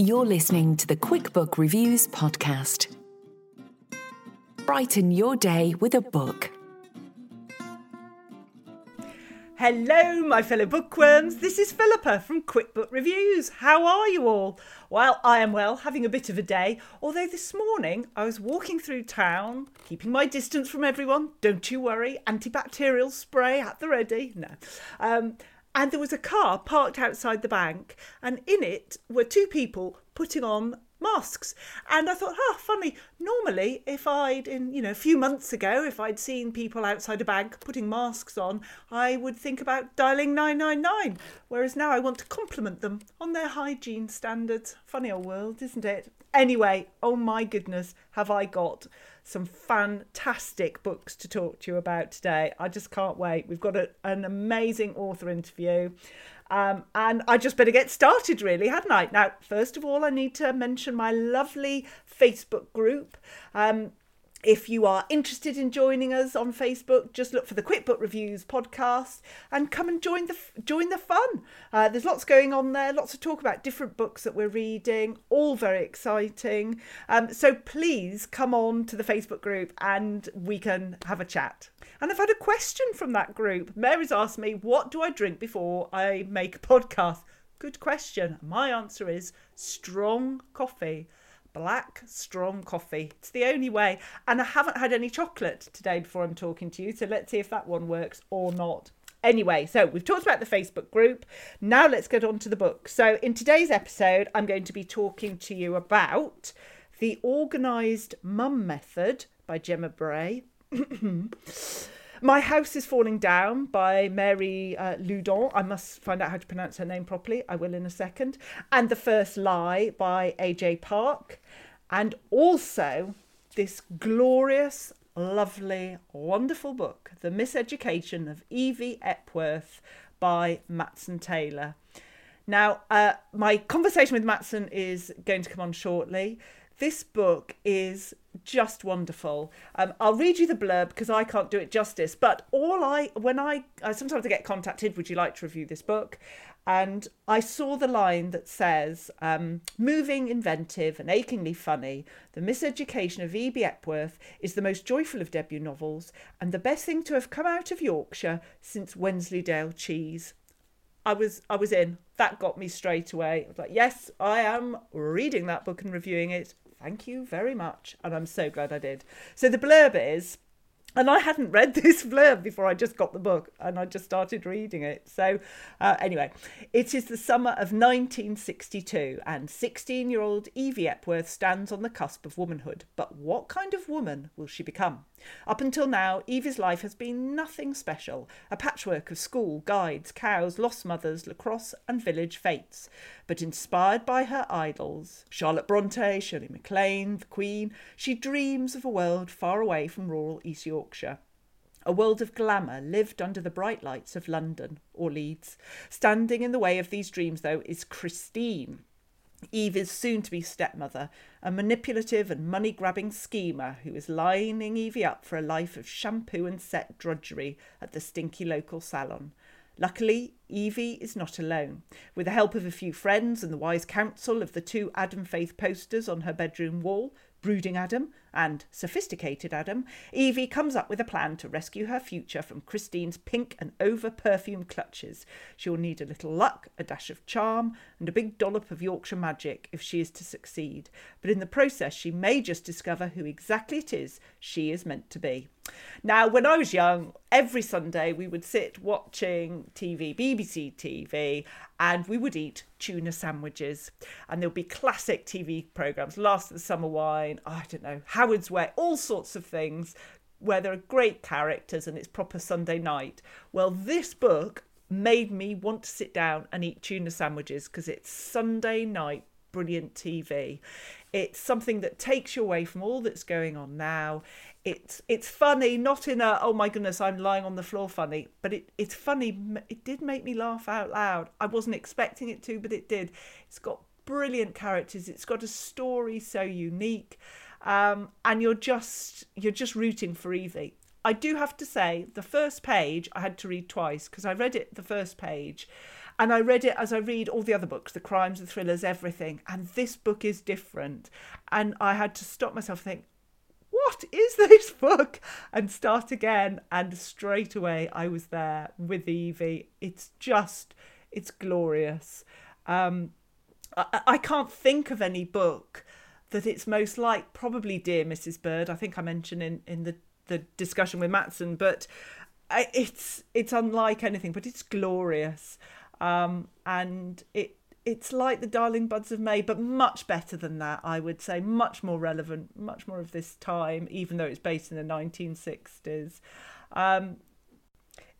You're listening to the QuickBook Reviews podcast. Brighten your day with a book. Hello, my fellow bookworms. This is Philippa from QuickBook Reviews. How are you all? Well, I am well, having a bit of a day. Although this morning I was walking through town, keeping my distance from everyone. Don't you worry, antibacterial spray at the ready. No. Um, and there was a car parked outside the bank, and in it were two people putting on masks. And I thought, oh, funny. Normally, if I'd, in you know, a few months ago, if I'd seen people outside a bank putting masks on, I would think about dialing 999. Whereas now I want to compliment them on their hygiene standards. Funny old world, isn't it? Anyway, oh my goodness, have I got some fantastic books to talk to you about today. I just can't wait. We've got a, an amazing author interview. Um, and I just better get started, really, hadn't I? Now, first of all, I need to mention my lovely Facebook group. Um, if you are interested in joining us on Facebook, just look for the QuickBook Reviews podcast and come and join the join the fun. Uh, there's lots going on there, lots of talk about different books that we're reading, all very exciting. Um, so please come on to the Facebook group and we can have a chat. And I've had a question from that group. Mary's asked me, "What do I drink before I make a podcast?" Good question. My answer is strong coffee black strong coffee. It's the only way. And I haven't had any chocolate today before I'm talking to you. So let's see if that one works or not. Anyway, so we've talked about the Facebook group. Now let's get on to the book. So in today's episode, I'm going to be talking to you about The Organised Mum Method by Gemma Bray. My House is Falling Down by Mary uh, Loudon. I must find out how to pronounce her name properly. I will in a second. And The First Lie by AJ Park. And also this glorious, lovely, wonderful book, The Miseducation of Evie Epworth by Matson Taylor. Now, uh, my conversation with Matson is going to come on shortly. This book is just wonderful. Um, I'll read you the blurb because I can't do it justice. But all I, when I, I sometimes I get contacted, would you like to review this book? And I saw the line that says, um, moving, inventive, and achingly funny, The Miseducation of Evie Epworth is the most joyful of debut novels and the best thing to have come out of Yorkshire since Wensleydale cheese. I was I was in. That got me straight away. I was like, yes, I am reading that book and reviewing it. Thank you very much. And I'm so glad I did. So the blurb is and I hadn't read this blurb before I just got the book and I just started reading it. So, uh, anyway, it is the summer of 1962 and 16 year old Evie Epworth stands on the cusp of womanhood. But what kind of woman will she become? Up until now, Evie's life has been nothing special a patchwork of school, guides, cows, lost mothers, lacrosse, and village fates. But inspired by her idols, Charlotte Bronte, Shirley MacLaine, the Queen, she dreams of a world far away from rural East Yorkshire. A world of glamour lived under the bright lights of London or Leeds. Standing in the way of these dreams, though, is Christine, Evie's soon to be stepmother, a manipulative and money grabbing schemer who is lining Evie up for a life of shampoo and set drudgery at the stinky local salon. Luckily, Evie is not alone. With the help of a few friends and the wise counsel of the two Adam Faith posters on her bedroom wall, Brooding Adam and sophisticated Adam, Evie comes up with a plan to rescue her future from Christine's pink and over perfumed clutches. She'll need a little luck, a dash of charm, and a big dollop of Yorkshire magic if she is to succeed. But in the process, she may just discover who exactly it is she is meant to be. Now, when I was young, every Sunday we would sit watching TV, BBC TV, and we would eat tuna sandwiches. And there'll be classic TV programmes, Last of the Summer Wine, I don't know, Howard's Way, all sorts of things where there are great characters and it's proper Sunday night. Well, this book made me want to sit down and eat tuna sandwiches because it's Sunday night brilliant TV. It's something that takes you away from all that's going on now. It's it's funny, not in a oh my goodness I'm lying on the floor funny, but it, it's funny. It did make me laugh out loud. I wasn't expecting it to, but it did. It's got brilliant characters. It's got a story so unique, um, and you're just you're just rooting for Evie. I do have to say the first page I had to read twice because I read it the first page and I read it as I read all the other books, the crimes, the thrillers, everything. And this book is different. And I had to stop myself think, what is this book? And start again. And straight away, I was there with Evie. It's just, it's glorious. Um, I, I can't think of any book that it's most like. Probably Dear Mrs. Bird. I think I mentioned in, in the, the discussion with Matson, but it's it's unlike anything, but it's glorious. Um, and it it's like the Darling Buds of May, but much better than that, I would say. Much more relevant, much more of this time, even though it's based in the 1960s. Um,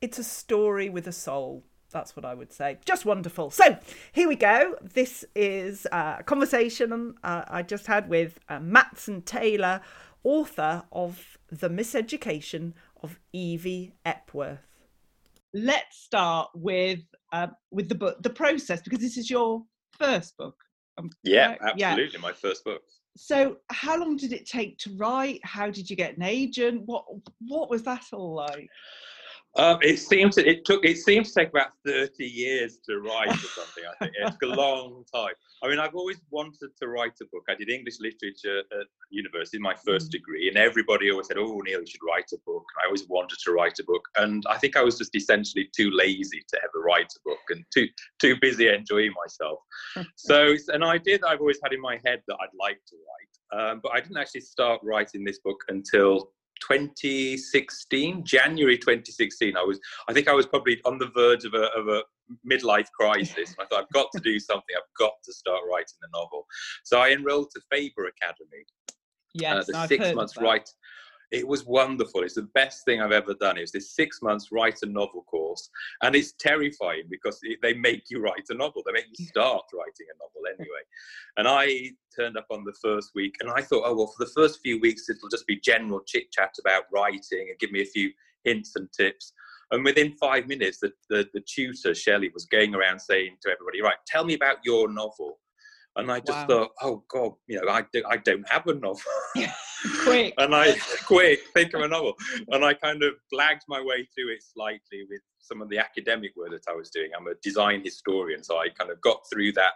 it's a story with a soul. That's what I would say. Just wonderful. So here we go. This is a conversation uh, I just had with uh, Matson Taylor, author of The Miseducation of Evie Epworth. Let's start with uh, with the book, the process, because this is your first book. Um, yeah, right? absolutely, yeah. my first book. So, how long did it take to write? How did you get an agent? What What was that all like? Um, it seems to, it took it seems to take about thirty years to write or something. I think it took a long time. I mean, I've always wanted to write a book. I did English literature at university, my first mm. degree, and everybody always said, "Oh, Neil, you should write a book." I always wanted to write a book, and I think I was just essentially too lazy to ever write a book and too too busy enjoying myself. so, it's an idea that I've always had in my head that I'd like to write, um, but I didn't actually start writing this book until 2016 january 2016 i was i think i was probably on the verge of a, of a midlife crisis i thought i've got to do something i've got to start writing a novel. So i enrolled to faber academy yes uh, the six months write it was wonderful. It's the best thing I've ever done. It was this six months write a novel course, and it's terrifying because they make you write a novel. They make you start writing a novel anyway. And I turned up on the first week, and I thought, oh well, for the first few weeks it'll just be general chit chat about writing and give me a few hints and tips. And within five minutes, the, the, the tutor, Shelley, was going around saying to everybody, right, tell me about your novel. And I just wow. thought, oh God, you know, I, do, I don't have a novel. quick. and I, quick, think of a novel. And I kind of blagged my way through it slightly with some of the academic work that I was doing. I'm a design historian, so I kind of got through that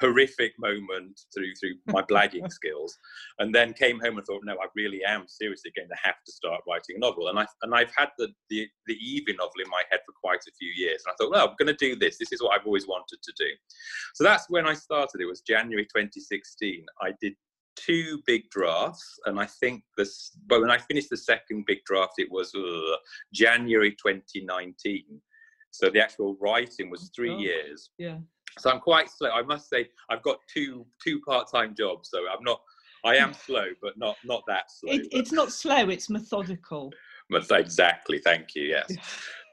horrific moment through through my blagging skills, and then came home and thought, no, I really am seriously going to have to start writing a novel. And I and I've had the the, the Evie novel in my head for quite a few years, and I thought, well, I'm going to do this. This is what I've always wanted to do. So that's when I started. It was January 2016. I did two big drafts, and I think this. But when I finished the second big draft, it was uh, January 2019. So the actual writing was three oh, years. Yeah. So I'm quite slow. I must say I've got two two part-time jobs, so I'm not. I am slow, but not not that slow. It, it's not slow. It's methodical. Exactly. Thank you. Yes.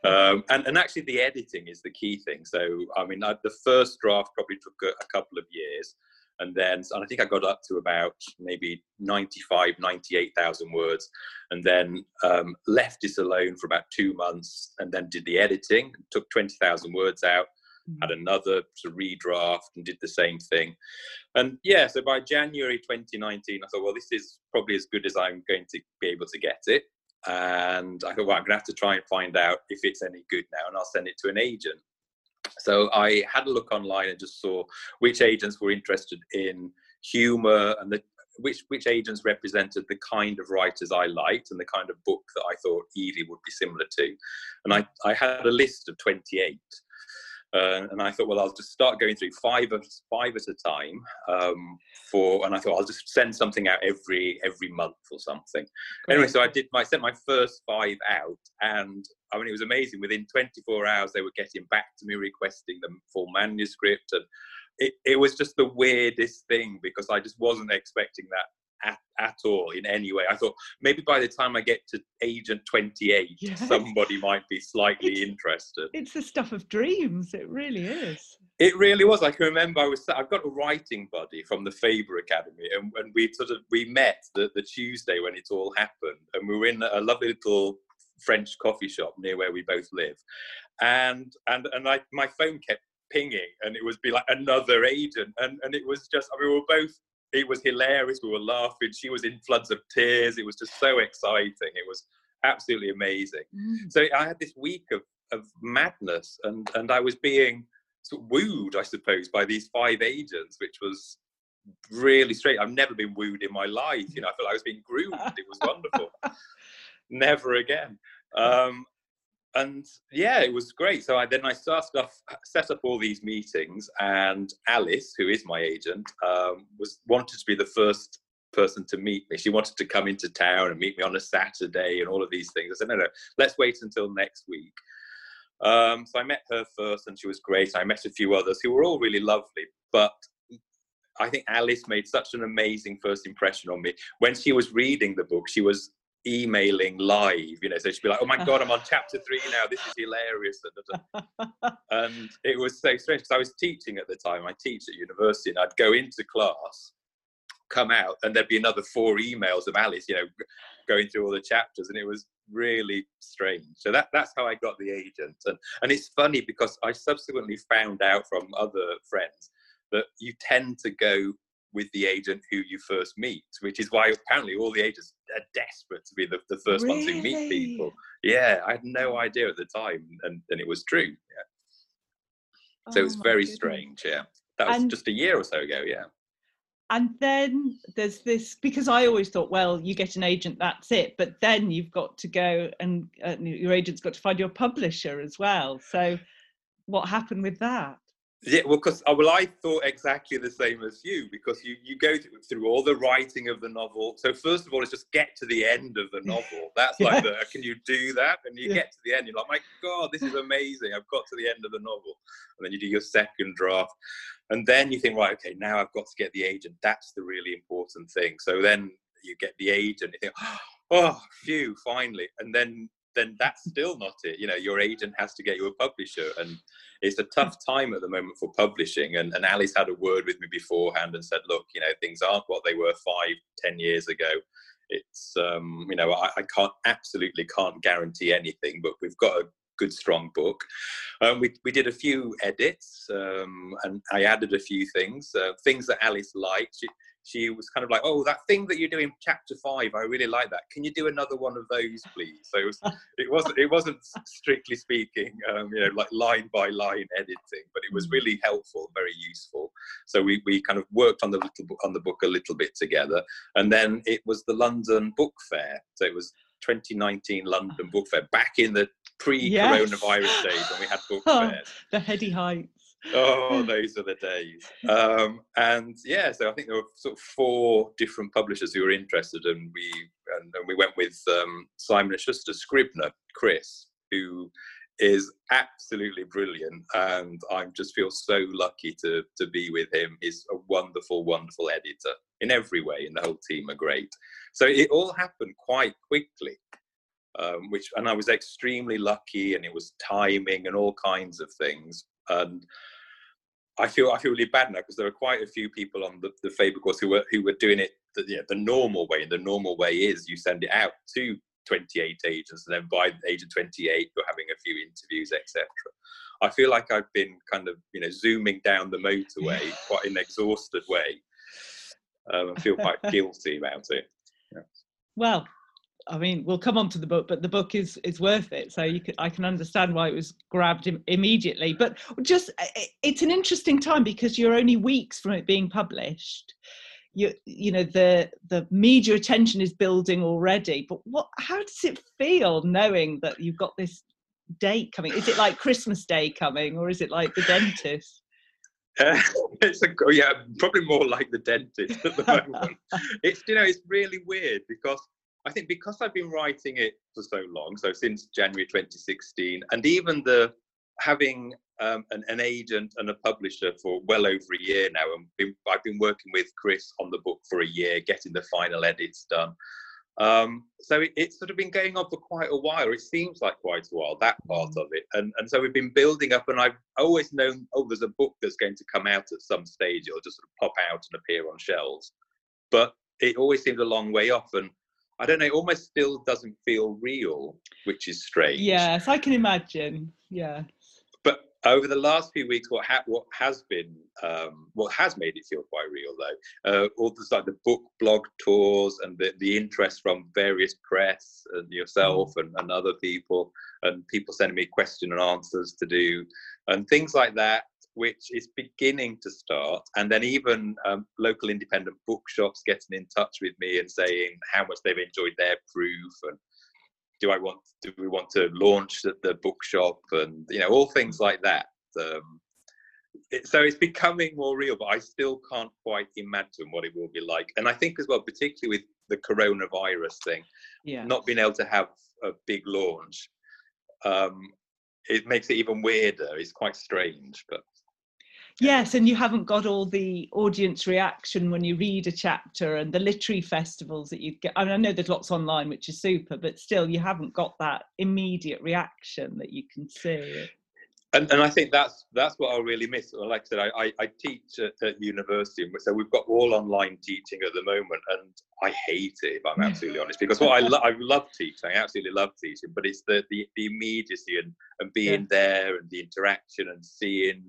Um, and, and actually, the editing is the key thing. So, I mean, I, the first draft probably took a, a couple of years and then and I think I got up to about maybe 95, 98,000 words, and then um, left it alone for about two months, and then did the editing, took 20,000 words out. Had another of redraft, and did the same thing. And yeah, so by January 2019, I thought, well, this is probably as good as I'm going to be able to get it. And I thought, well, I'm going to have to try and find out if it's any good now, and I'll send it to an agent. So I had a look online and just saw which agents were interested in humor and the which which agents represented the kind of writers I liked and the kind of book that I thought Evie would be similar to. And I, I had a list of 28. Uh, and I thought, well, I'll just start going through five of five at a time. Um, for and I thought I'll just send something out every every month or something. Great. Anyway, so I did. I sent my first five out, and I mean, it was amazing. Within 24 hours, they were getting back to me requesting the full manuscript, and it, it was just the weirdest thing because I just wasn't expecting that at, at all in any way. I thought maybe by the time I get to agent 28, yes. somebody might be slightly it's, interested. It's the stuff of dreams. It really is. It really was. I can remember I was. I've got a writing buddy from the Faber Academy, and, and we sort of we met the, the Tuesday when it all happened, and we were in a lovely little French coffee shop near where we both live, and and and I my phone kept pinging, and it was be like another agent, and and it was just. I mean, we were both it was hilarious. We were laughing. She was in floods of tears. It was just so exciting. It was absolutely amazing. Mm. So I had this week of, of madness, and, and I was being sort of wooed, I suppose, by these five agents, which was really straight. I've never been wooed in my life. You know, I felt like I was being groomed. It was wonderful. never again. Um, and yeah, it was great. So I, then I started off, set up all these meetings, and Alice, who is my agent, um, was wanted to be the first person to meet me. She wanted to come into town and meet me on a Saturday and all of these things. I said, no, no, let's wait until next week. Um, so I met her first, and she was great. I met a few others who were all really lovely, but I think Alice made such an amazing first impression on me. When she was reading the book, she was emailing live, you know, so she'd be like, "Oh my god, I'm on chapter three now. This is hilarious." and it was so strange because I was teaching at the time. I teach at university, and I'd go into class, come out, and there'd be another four emails of Alice, you know, going through all the chapters, and it was really strange. So that that's how I got the agent, and and it's funny because I subsequently found out from other friends that you tend to go with the agent who you first meet, which is why apparently all the agents are desperate to be the, the first really? ones who meet people. Yeah, I had no idea at the time, and, and it was true. Yeah. So oh it was very goodness. strange. Yeah, that was and, just a year or so ago. Yeah. And then there's this because I always thought, well, you get an agent, that's it. But then you've got to go and uh, your agent's got to find your publisher as well. So what happened with that? Yeah, well, because uh, well, I thought exactly the same as you because you you go through all the writing of the novel. So first of all, it's just get to the end of the novel. That's yeah. like the can you do that? And you yeah. get to the end, you're like, my God, this is amazing. I've got to the end of the novel, and then you do your second draft, and then you think, right, okay, now I've got to get the agent. That's the really important thing. So then you get the agent. You think, oh, phew, finally, and then then that's still not it. You know, your agent has to get you a publisher, and it's a tough time at the moment for publishing. And, and Alice had a word with me beforehand and said, look, you know, things aren't what they were five, ten years ago. It's, um, you know, I, I can't absolutely can't guarantee anything, but we've got a good strong book. Um, we, we did a few edits um, and I added a few things, uh, things that Alice liked. She, she was kind of like, "Oh, that thing that you're doing, chapter five, I really like that. Can you do another one of those, please?" So it was, it wasn't, it wasn't strictly speaking, um, you know, like line by line editing, but it was mm. really helpful, very useful. So we we kind of worked on the little book on the book a little bit together, and then it was the London Book Fair. So it was 2019 London Book Fair back in the pre-coronavirus yes. days when we had book oh, fairs. The heady height oh, those are the days. Um, and yeah, so I think there were sort of four different publishers who were interested, and we and, and we went with um, Simon and Schuster Scribner, Chris, who is absolutely brilliant, and I just feel so lucky to to be with him. He's a wonderful, wonderful editor in every way, and the whole team are great. So it all happened quite quickly. Um, which and I was extremely lucky, and it was timing and all kinds of things. And I feel I feel really bad now because there are quite a few people on the, the Faber course who were who were doing it the, yeah, the normal way. And the normal way is you send it out to 28 agents, and then by the age of 28, you're having a few interviews, etc. I feel like I've been kind of you know zooming down the motorway quite an exhausted way. Um, I feel quite guilty about it. Yeah. Well, I mean, we'll come on to the book, but the book is is worth it. So you can, I can understand why it was grabbed Im- immediately. But just it's an interesting time because you're only weeks from it being published. you you know the the media attention is building already but what how does it feel knowing that you've got this date coming is it like christmas day coming or is it like the dentist uh, it's a yeah probably more like the dentist at the moment it's you know it's really weird because i think because i've been writing it for so long so since january 2016 and even the having um, an, an, agent and a publisher for well over a year now, and been, I've been working with Chris on the book for a year, getting the final edits done. Um, so it, it's sort of been going on for quite a while. It seems like quite a while that part mm. of it, and and so we've been building up. And I've always known, oh, there's a book that's going to come out at some stage. It'll just sort of pop out and appear on shelves, but it always seemed a long way off. And I don't know, it almost still doesn't feel real, which is strange. Yes, I can imagine. Yeah But over the last few weeks, what ha- what has been um, what has made it feel quite real though, uh, all the like the book blog tours and the, the interest from various press and yourself mm. and, and other people and people sending me question and answers to do and things like that, which is beginning to start. And then even um, local independent bookshops getting in touch with me and saying how much they've enjoyed their proof and do I want do we want to launch the, the bookshop and you know all things like that. Um, it, so it's becoming more real, but I still can't quite imagine what it will be like. And I think as well, particularly with the coronavirus thing, yeah. not being able to have a big launch, um, it makes it even weirder. It's quite strange, but Yes, and you haven't got all the audience reaction when you read a chapter and the literary festivals that you get. I, mean, I know there's lots online, which is super, but still, you haven't got that immediate reaction that you can see. And, and I think that's that's what I really miss. Like I said, I, I, I teach at, at, university, so we've got all online teaching at the moment, and I hate it if I'm absolutely honest. Because what I lo- I love teaching, I absolutely love teaching, but it's the the, the immediacy and, and being yeah. there and the interaction and seeing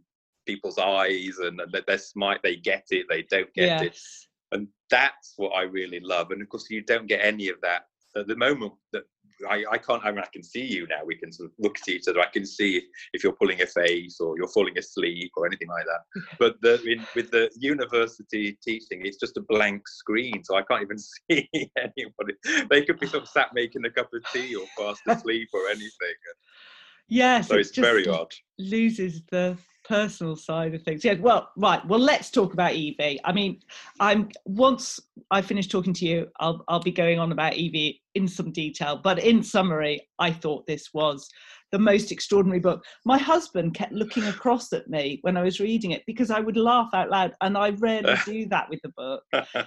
people's eyes and, and they're smart they get it they don't get yes. it and that's what i really love and of course you don't get any of that at the moment that I, I can't I mean I can see you now we can sort of look at each other I can see if you're pulling a face or you're falling asleep or anything like that. But the, in, with the university teaching it's just a blank screen so I can't even see anybody. They could be sort of sat making a cup of tea or fast asleep or anything yes so it's, it's very odd. loses the personal side of things. Yeah, well, right. Well, let's talk about Evie. I mean, I'm once I finish talking to you, I'll I'll be going on about Evie in some detail. But in summary, I thought this was the most extraordinary book. My husband kept looking across at me when I was reading it because I would laugh out loud, and I rarely do that with the book.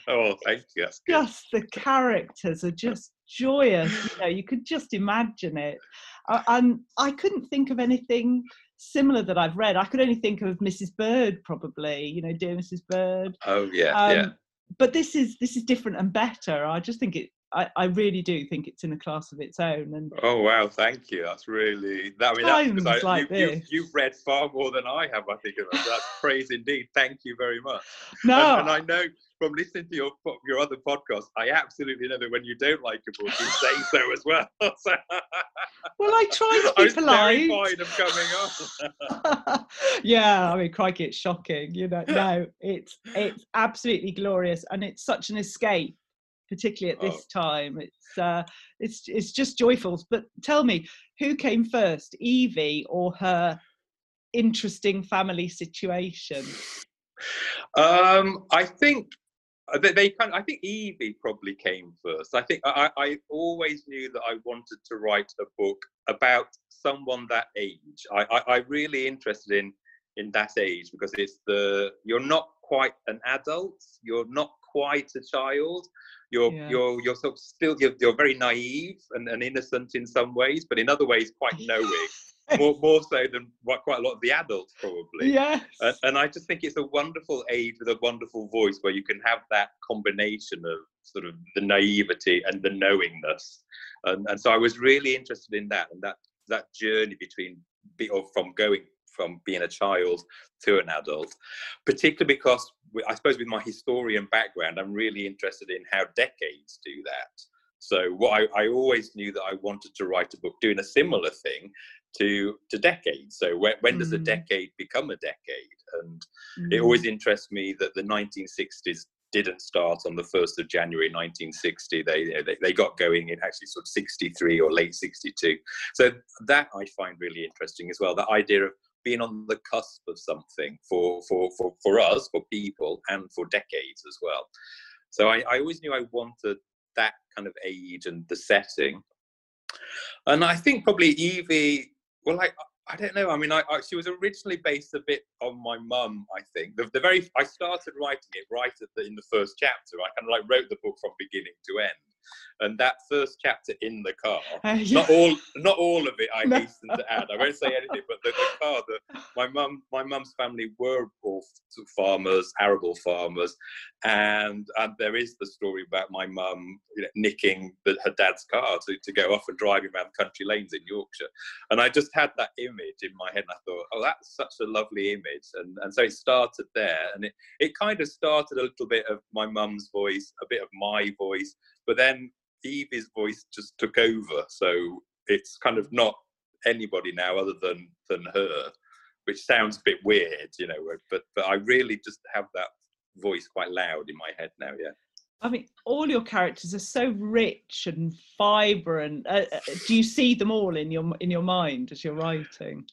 oh, thank you. just the characters are just joyous. You know, you could just imagine it, and I couldn't think of anything similar that I've read. I could only think of Mrs. Bird, probably. You know, Dear Mrs. Bird. Oh yeah, um, yeah. But this is this is different and better. I just think it. I, I really do think it's in a class of its own. And oh wow, thank you. That's really that. I mean, that's, I, like you, have you, read far more than I have. I think that's praise indeed. Thank you very much. No, and, and I know from listening to your your other podcast, I absolutely know that when you don't like a book, you say so as well. so, well, I try to be I was polite. Terrified of coming on. yeah, I mean, crikey, it's shocking. You know, no, it's it's absolutely glorious, and it's such an escape, particularly at this oh. time. It's uh, it's it's just joyful. But tell me, who came first, Evie or her interesting family situation? Um, I think uh, they, they kind of, I think Evie probably came first. I think I, I always knew that I wanted to write a book about someone that age. I, I, I really interested in in that age because it's the you're not quite an adult, you're not quite a child. You're yeah. you're you're sort of still you're, you're very naive and, and innocent in some ways, but in other ways quite knowing more, more so than what quite a lot of the adults probably. Yes. And, and, I just think it's a wonderful age with a wonderful voice where you can have that combination of sort of the naivety and the knowingness. And, and so I was really interested in that and that that journey between or from going from being a child to an adult, particularly because I suppose with my historian background, I'm really interested in how decades do that. So what I, I, always knew that I wanted to write a book doing a similar thing to to decades. So when, when does a mm. decade become a decade? And mm. it always interests me that the 1960s didn't start on the 1st of January 1960. They, they, they got going in actually sort of 63 or late 62. So that I find really interesting as well. The idea of being on the cusp of something for, for, for, for us, for people, and for decades as well. So I, I always knew I wanted that kind of age and the setting. And I think probably Evie, well, I, I don't know. I mean, I, I, she was originally based a bit on my mum. I think the, the very I started writing it right at the, in the first chapter. I kind of like wrote the book from beginning to end, and that first chapter in the car uh, yeah. not all not all of it i no. hasten to add i won't say anything but the, the car the, my mum my mum's family were all farmers arable farmers and and there is the story about my mum you know, nicking the, her dad's car to, to go off and driving around country lanes in yorkshire and i just had that image in my head and i thought oh that's such a lovely image and and so it started there and it, it kind of started a little bit of my mum's voice a bit of my voice but then Evie's voice just took over, so it's kind of not anybody now other than than her, which sounds a bit weird, you know. But but I really just have that voice quite loud in my head now. Yeah. I mean, all your characters are so rich and vibrant. Uh, uh do you see them all in your in your mind as you're writing?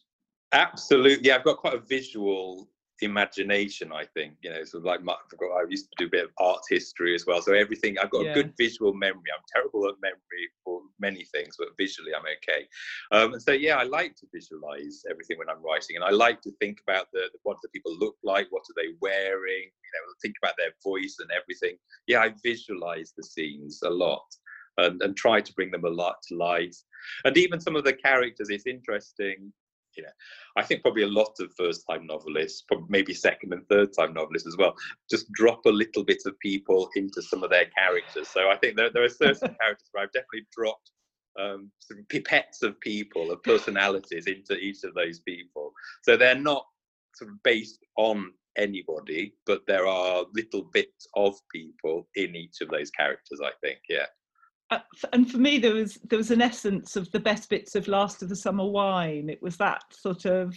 Absolutely. Yeah, I've got quite a visual imagination i think you know sort of like my, i used to do a bit of art history as well. So everything i've got yeah. a good visual memory. I'm terrible at memory for many things but visually i'm okay. Um, and so yeah i like to visualize everything when i'm writing and i like to think about the what do the people look like what are they wearing you know think about their voice and everything. Yeah i visualize the scenes a lot and, and try to bring them a lot to life. And even some of the characters it's interesting you know, I think probably a lot of first-time novelists, maybe second and third-time novelists as well, just drop a little bit of people into some of their characters. So I think there, there are certain characters where I've definitely dropped um, some pipettes of people, of personalities into each of those people. So they're not sort of based on anybody, but there are little bits of people in each of those characters. I think, yeah. Uh, and for me there was there was an essence of the best bits of last of the summer wine it was that sort of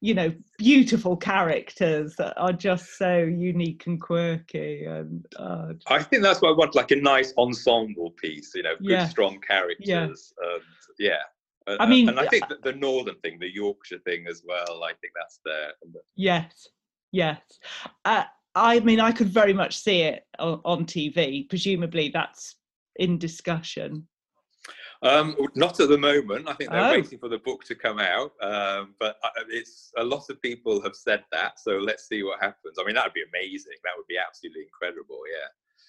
you know beautiful characters that are just so unique and quirky and uh, i think that's what i want like a nice ensemble piece you know good yeah. strong characters yeah, and, yeah. I mean, and I think the northern thing, the Yorkshire thing as well. I think that's there. Yes, yes. Uh, I mean, I could very much see it on, on TV. Presumably, that's in discussion? Um, not at the moment. I think they're oh. waiting for the book to come out. Um, but uh, it's a lot of people have said that. So let's see what happens. I mean, that would be amazing. That would be absolutely incredible.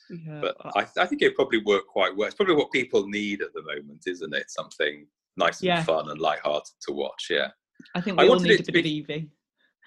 Yeah. yeah but I, I, think it probably work quite well. It's probably what people need at the moment, isn't it? Something nice and yeah. fun and light-hearted to watch. Yeah. I think we I all need a bit be... of Evie.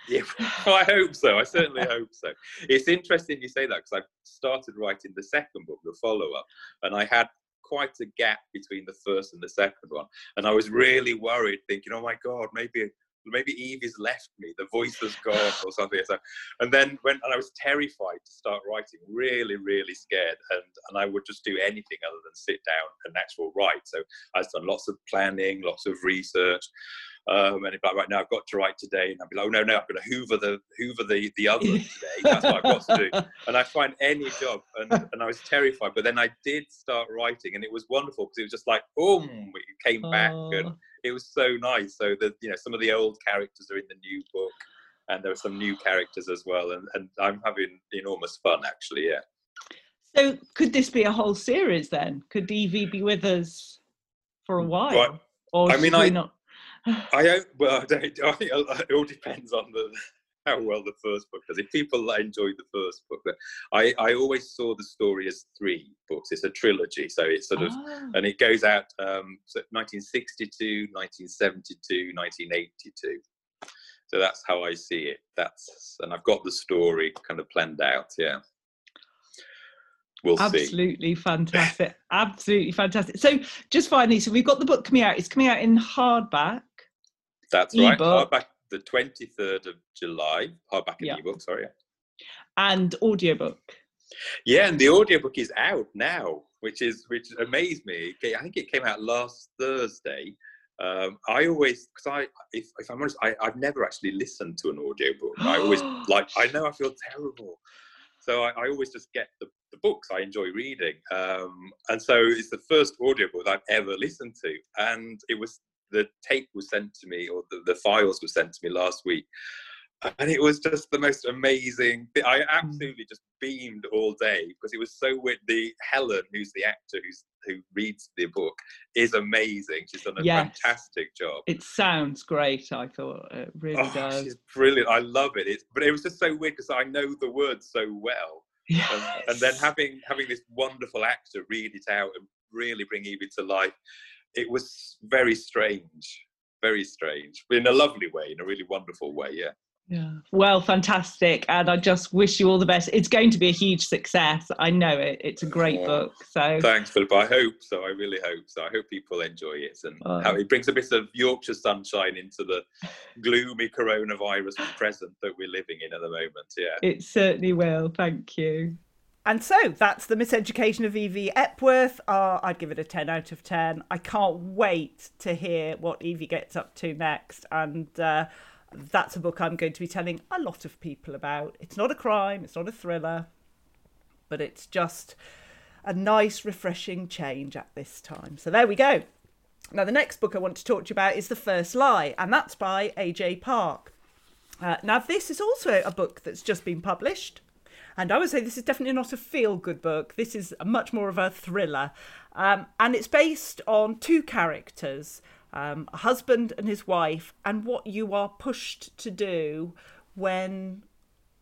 Yeah, I hope so. I certainly hope so. It's interesting you say that because I started writing the second book, the follow up, and I had quite a gap between the first and the second one. And I was really worried, thinking, oh my God, maybe maybe Evie's left me, the voice has gone or something. So, and then when and I was terrified to start writing, really, really scared, and and I would just do anything other than sit down and actual write. So I've done lots of planning, lots of research, um, and if like right now I've got to write today, and I'd be like, oh no, no, I've got to hoover the hoover the the oven today. That's what I've got to do. And I find any job, and, and I was terrified. But then I did start writing, and it was wonderful because it was just like, boom, it came back, and it was so nice. So that you know, some of the old characters are in the new book, and there are some new characters as well, and and I'm having enormous fun actually. Yeah. So could this be a whole series then? Could Evie be with us for a while? Or I mean, I not I. Well, I, don't, I think it all depends on the how well the first book does. If people enjoyed the first book, I, I always saw the story as three books. It's a trilogy, so it's sort of, oh. and it goes out um, so 1962, 1972, 1982. So that's how I see it. That's and I've got the story kind of planned out. Yeah. We'll see. Absolutely see. fantastic. Absolutely fantastic. So just finally, so we've got the book coming out. It's coming out in hardback. That's e-book. right. Hardback the 23rd of July. Hardback and yeah. ebook, sorry. And audiobook. Yeah, and the audiobook is out now, which is which amazed me. I think it came out last Thursday. Um, I always, because I, if, if I'm honest, I, I've never actually listened to an audiobook. I always like, I know I feel terrible So I, I always just get the, the, books I enjoy reading. Um, and so it's the first audiobook I've ever listened to. And it was the tape was sent to me or the, the files were sent to me last week and it was just the most amazing i hmm. absolutely just beamed all day because it was so weird. The helen who's the actor who's who reads the book is amazing. She's done a yes. fantastic job. It sounds great i thought. It really oh, does. she's brilliant. I love it. It's but it was just so weird because i know the words so well. Yes. and, and then having having this wonderful actor read it out and really bring evie to life it was very strange very strange but in a lovely way in a really wonderful way yeah yeah. Well, fantastic. And I just wish you all the best. It's going to be a huge success. I know it. It's a great oh, book. So thanks, Philip. I hope so. I really hope so. I hope people enjoy it and oh. how it brings a bit of Yorkshire sunshine into the gloomy coronavirus present that we're living in at the moment. Yeah. It certainly will. Thank you. And so that's the miseducation of Evie Epworth. Uh, I'd give it a 10 out of 10. I can't wait to hear what Evie gets up to next. And uh, that's a book I'm going to be telling a lot of people about. It's not a crime, it's not a thriller, but it's just a nice, refreshing change at this time. So there we go. Now, the next book I want to talk to you about is The First Lie, and that's by AJ Park. Uh, now, this is also a book that's just been published. And I would say this is definitely not a feel good book. This is much more of a thriller. Um, and it's based on two characters um, a husband and his wife, and what you are pushed to do when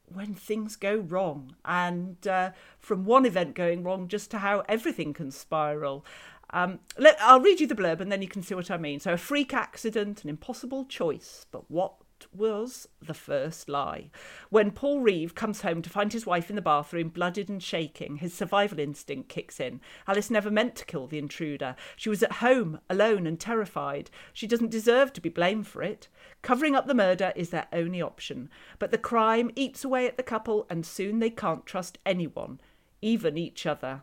when things go wrong, and uh, from one event going wrong just to how everything can spiral. Um, let, I'll read you the blurb and then you can see what I mean. So, a freak accident, an impossible choice, but what was the first lie. When Paul Reeve comes home to find his wife in the bathroom, blooded and shaking, his survival instinct kicks in. Alice never meant to kill the intruder. She was at home, alone and terrified. She doesn't deserve to be blamed for it. Covering up the murder is their only option. But the crime eats away at the couple, and soon they can't trust anyone, even each other.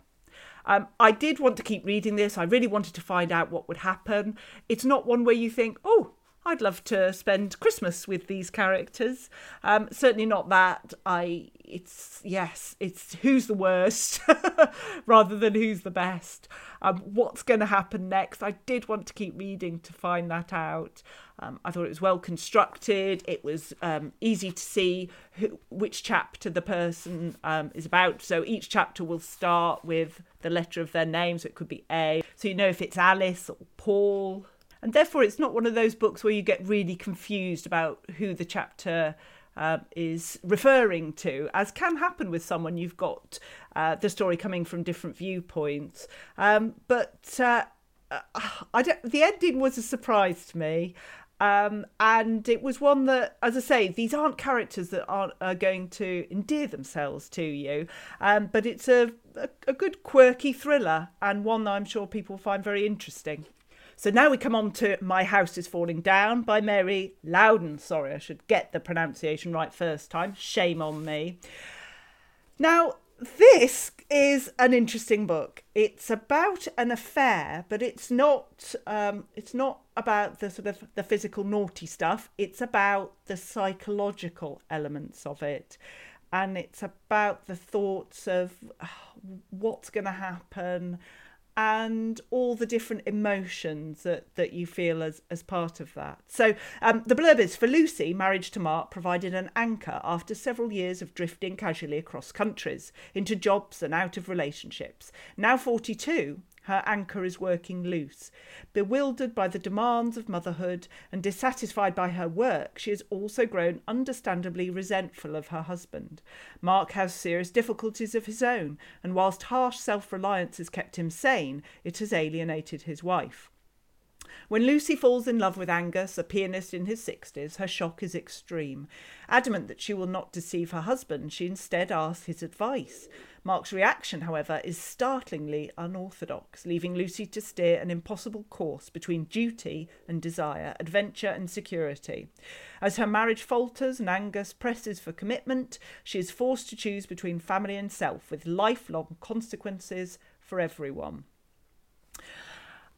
Um, I did want to keep reading this. I really wanted to find out what would happen. It's not one where you think, oh, I'd love to spend Christmas with these characters. Um, certainly not that. I it's yes, it's who's the worst rather than who's the best. Um, what's going to happen next? I did want to keep reading to find that out. Um, I thought it was well constructed. It was um, easy to see who, which chapter the person um, is about. So each chapter will start with the letter of their name. So it could be A. So you know if it's Alice or Paul and therefore it's not one of those books where you get really confused about who the chapter uh, is referring to, as can happen with someone you've got uh, the story coming from different viewpoints. Um, but uh, don't, the ending was a surprise to me. Um, and it was one that, as I say, these aren't characters that aren't are going to endear themselves to you, um, but it's a, a, a good quirky thriller and one that I'm sure people find very interesting. So now we come on to My House is Falling Down by Mary Loudon. Sorry, I should get the pronunciation right first time. Shame on me. Now, this is an interesting book. It's about an affair, but it's not um, it's not about the sort of the physical naughty stuff. It's about the psychological elements of it. And it's about the thoughts of oh, what's going to happen, and all the different emotions that, that you feel as, as part of that. So, um, the blurb is for Lucy, marriage to Mark provided an anchor after several years of drifting casually across countries, into jobs and out of relationships. Now 42, her anchor is working loose. Bewildered by the demands of motherhood and dissatisfied by her work, she has also grown understandably resentful of her husband. Mark has serious difficulties of his own, and whilst harsh self reliance has kept him sane, it has alienated his wife. When Lucy falls in love with Angus, a pianist in his 60s, her shock is extreme. Adamant that she will not deceive her husband, she instead asks his advice. Mark's reaction, however, is startlingly unorthodox, leaving Lucy to steer an impossible course between duty and desire, adventure and security. As her marriage falters and Angus presses for commitment, she is forced to choose between family and self, with lifelong consequences for everyone.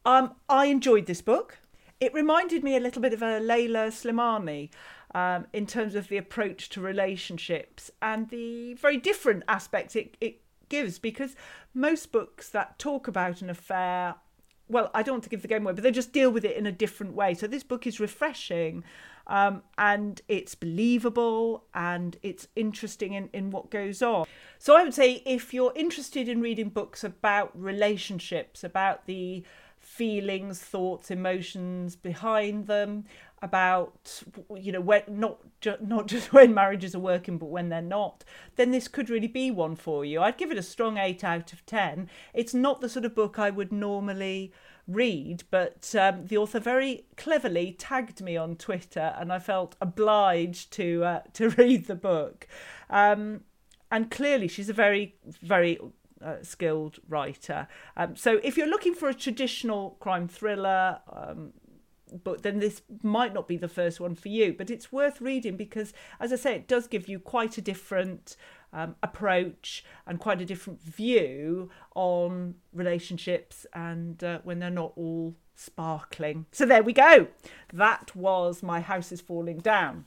Um, I enjoyed this book. It reminded me a little bit of a Leila Slimani. um, in terms of the approach to relationships and the very different aspects it, it gives because most books that talk about an affair well, I don't want to give the game away, but they just deal with it in a different way. So this book is refreshing um, and it's believable and it's interesting in, in what goes on. So I would say if you're interested in reading books about relationships, about the feelings, thoughts, emotions behind them, about you know when not ju- not just when marriages are working but when they're not then this could really be one for you. I'd give it a strong 8 out of 10 it's not the sort of book i would normally read but um, the author very cleverly tagged me on twitter and i felt obliged to uh, to read the book. Um, and clearly she's a very very skilled writer. Um, so if you're looking for a traditional crime thriller, um, but then this might not be the first one for you. But it's worth reading because, as I say, it does give you quite a different um, approach and quite a different view on relationships and uh, when they're not all sparkling. So there we go. That was My House is Falling Down.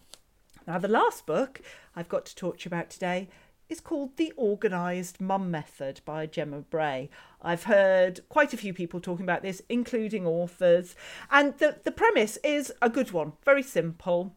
Now, the last book I've got to talk to you about today is called The Organised Mum Method by Gemma Bray. I've heard quite a few people talking about this, including authors, and the, the premise is a good one, very simple.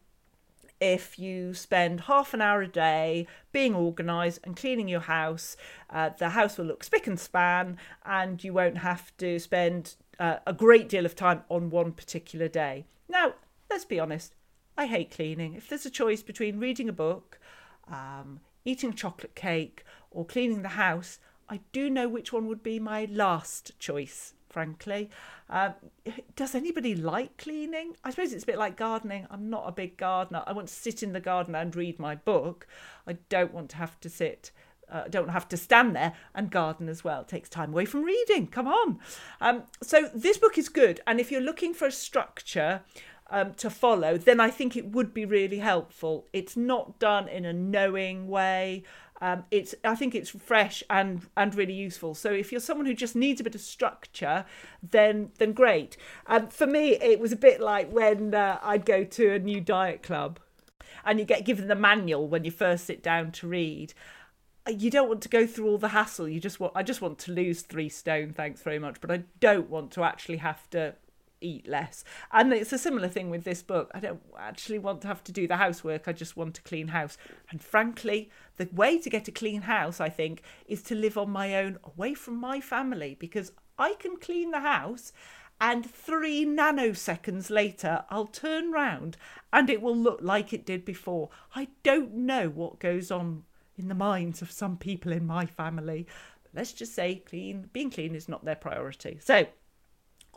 If you spend half an hour a day being organised and cleaning your house, uh, the house will look spick and span, and you won't have to spend uh, a great deal of time on one particular day. Now, let's be honest, I hate cleaning. If there's a choice between reading a book, um, eating chocolate cake, or cleaning the house, I do know which one would be my last choice, frankly. Um, does anybody like cleaning? I suppose it's a bit like gardening. I'm not a big gardener. I want to sit in the garden and read my book. I don't want to have to sit. Uh, don't have to stand there and garden as well. It takes time away from reading. Come on. Um, so this book is good, and if you're looking for a structure, um, to follow, then I think it would be really helpful. It's not done in a knowing way. Um, it's I think it's fresh and and really useful. So if you're someone who just needs a bit of structure, then then great. Um, for me, it was a bit like when uh, I'd go to a new diet club, and you get given the manual when you first sit down to read. You don't want to go through all the hassle. You just want I just want to lose three stone, thanks very much. But I don't want to actually have to eat less. And it's a similar thing with this book. I don't actually want to have to do the housework, I just want a clean house. And frankly, the way to get a clean house, I think, is to live on my own away from my family because I can clean the house and three nanoseconds later I'll turn round and it will look like it did before. I don't know what goes on in the minds of some people in my family. let's just say clean being clean is not their priority. So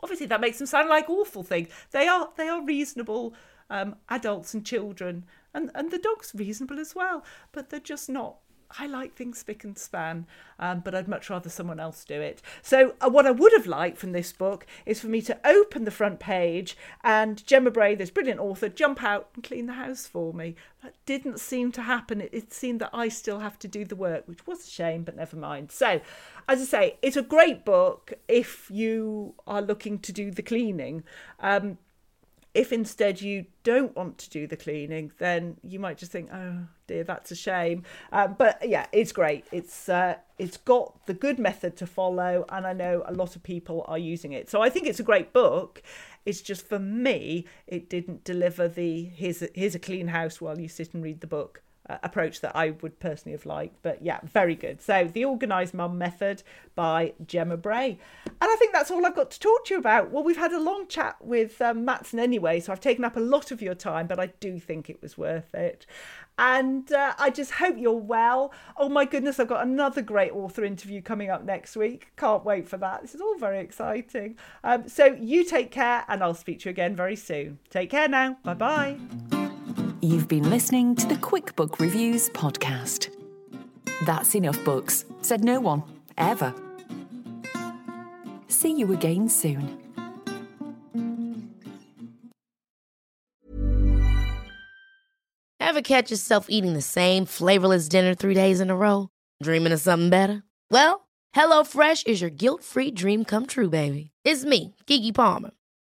obviously that makes them sound like awful things. They are they are reasonable um, adults and children, and and the dog's reasonable as well, but they're just not. I like things spick and span, um, but I'd much rather someone else do it. So, uh, what I would have liked from this book is for me to open the front page and Gemma Bray, this brilliant author, jump out and clean the house for me. That didn't seem to happen. It, it seemed that I still have to do the work, which was a shame, but never mind. So, as I say, it's a great book if you are looking to do the cleaning. Um, if instead you don't want to do the cleaning, then you might just think, "Oh dear, that's a shame." Um, but yeah, it's great. It's uh, it's got the good method to follow, and I know a lot of people are using it. So I think it's a great book. It's just for me, it didn't deliver the here's a, here's a clean house while you sit and read the book uh, approach that I would personally have liked. But yeah, very good. So, The Organised Mum Method by Gemma Bray. And I think that's all I've got to talk to you about. Well, we've had a long chat with um, Matson anyway, so I've taken up a lot of your time, but I do think it was worth it. And uh, I just hope you're well. Oh my goodness, I've got another great author interview coming up next week. Can't wait for that. This is all very exciting. Um, so you take care, and I'll speak to you again very soon. Take care now. Bye bye. You've been listening to the Quick Book Reviews podcast. That's enough books, said no one, ever. See you again soon. Ever catch yourself eating the same flavorless dinner three days in a row? Dreaming of something better? Well, HelloFresh is your guilt free dream come true, baby. It's me, Keke Palmer.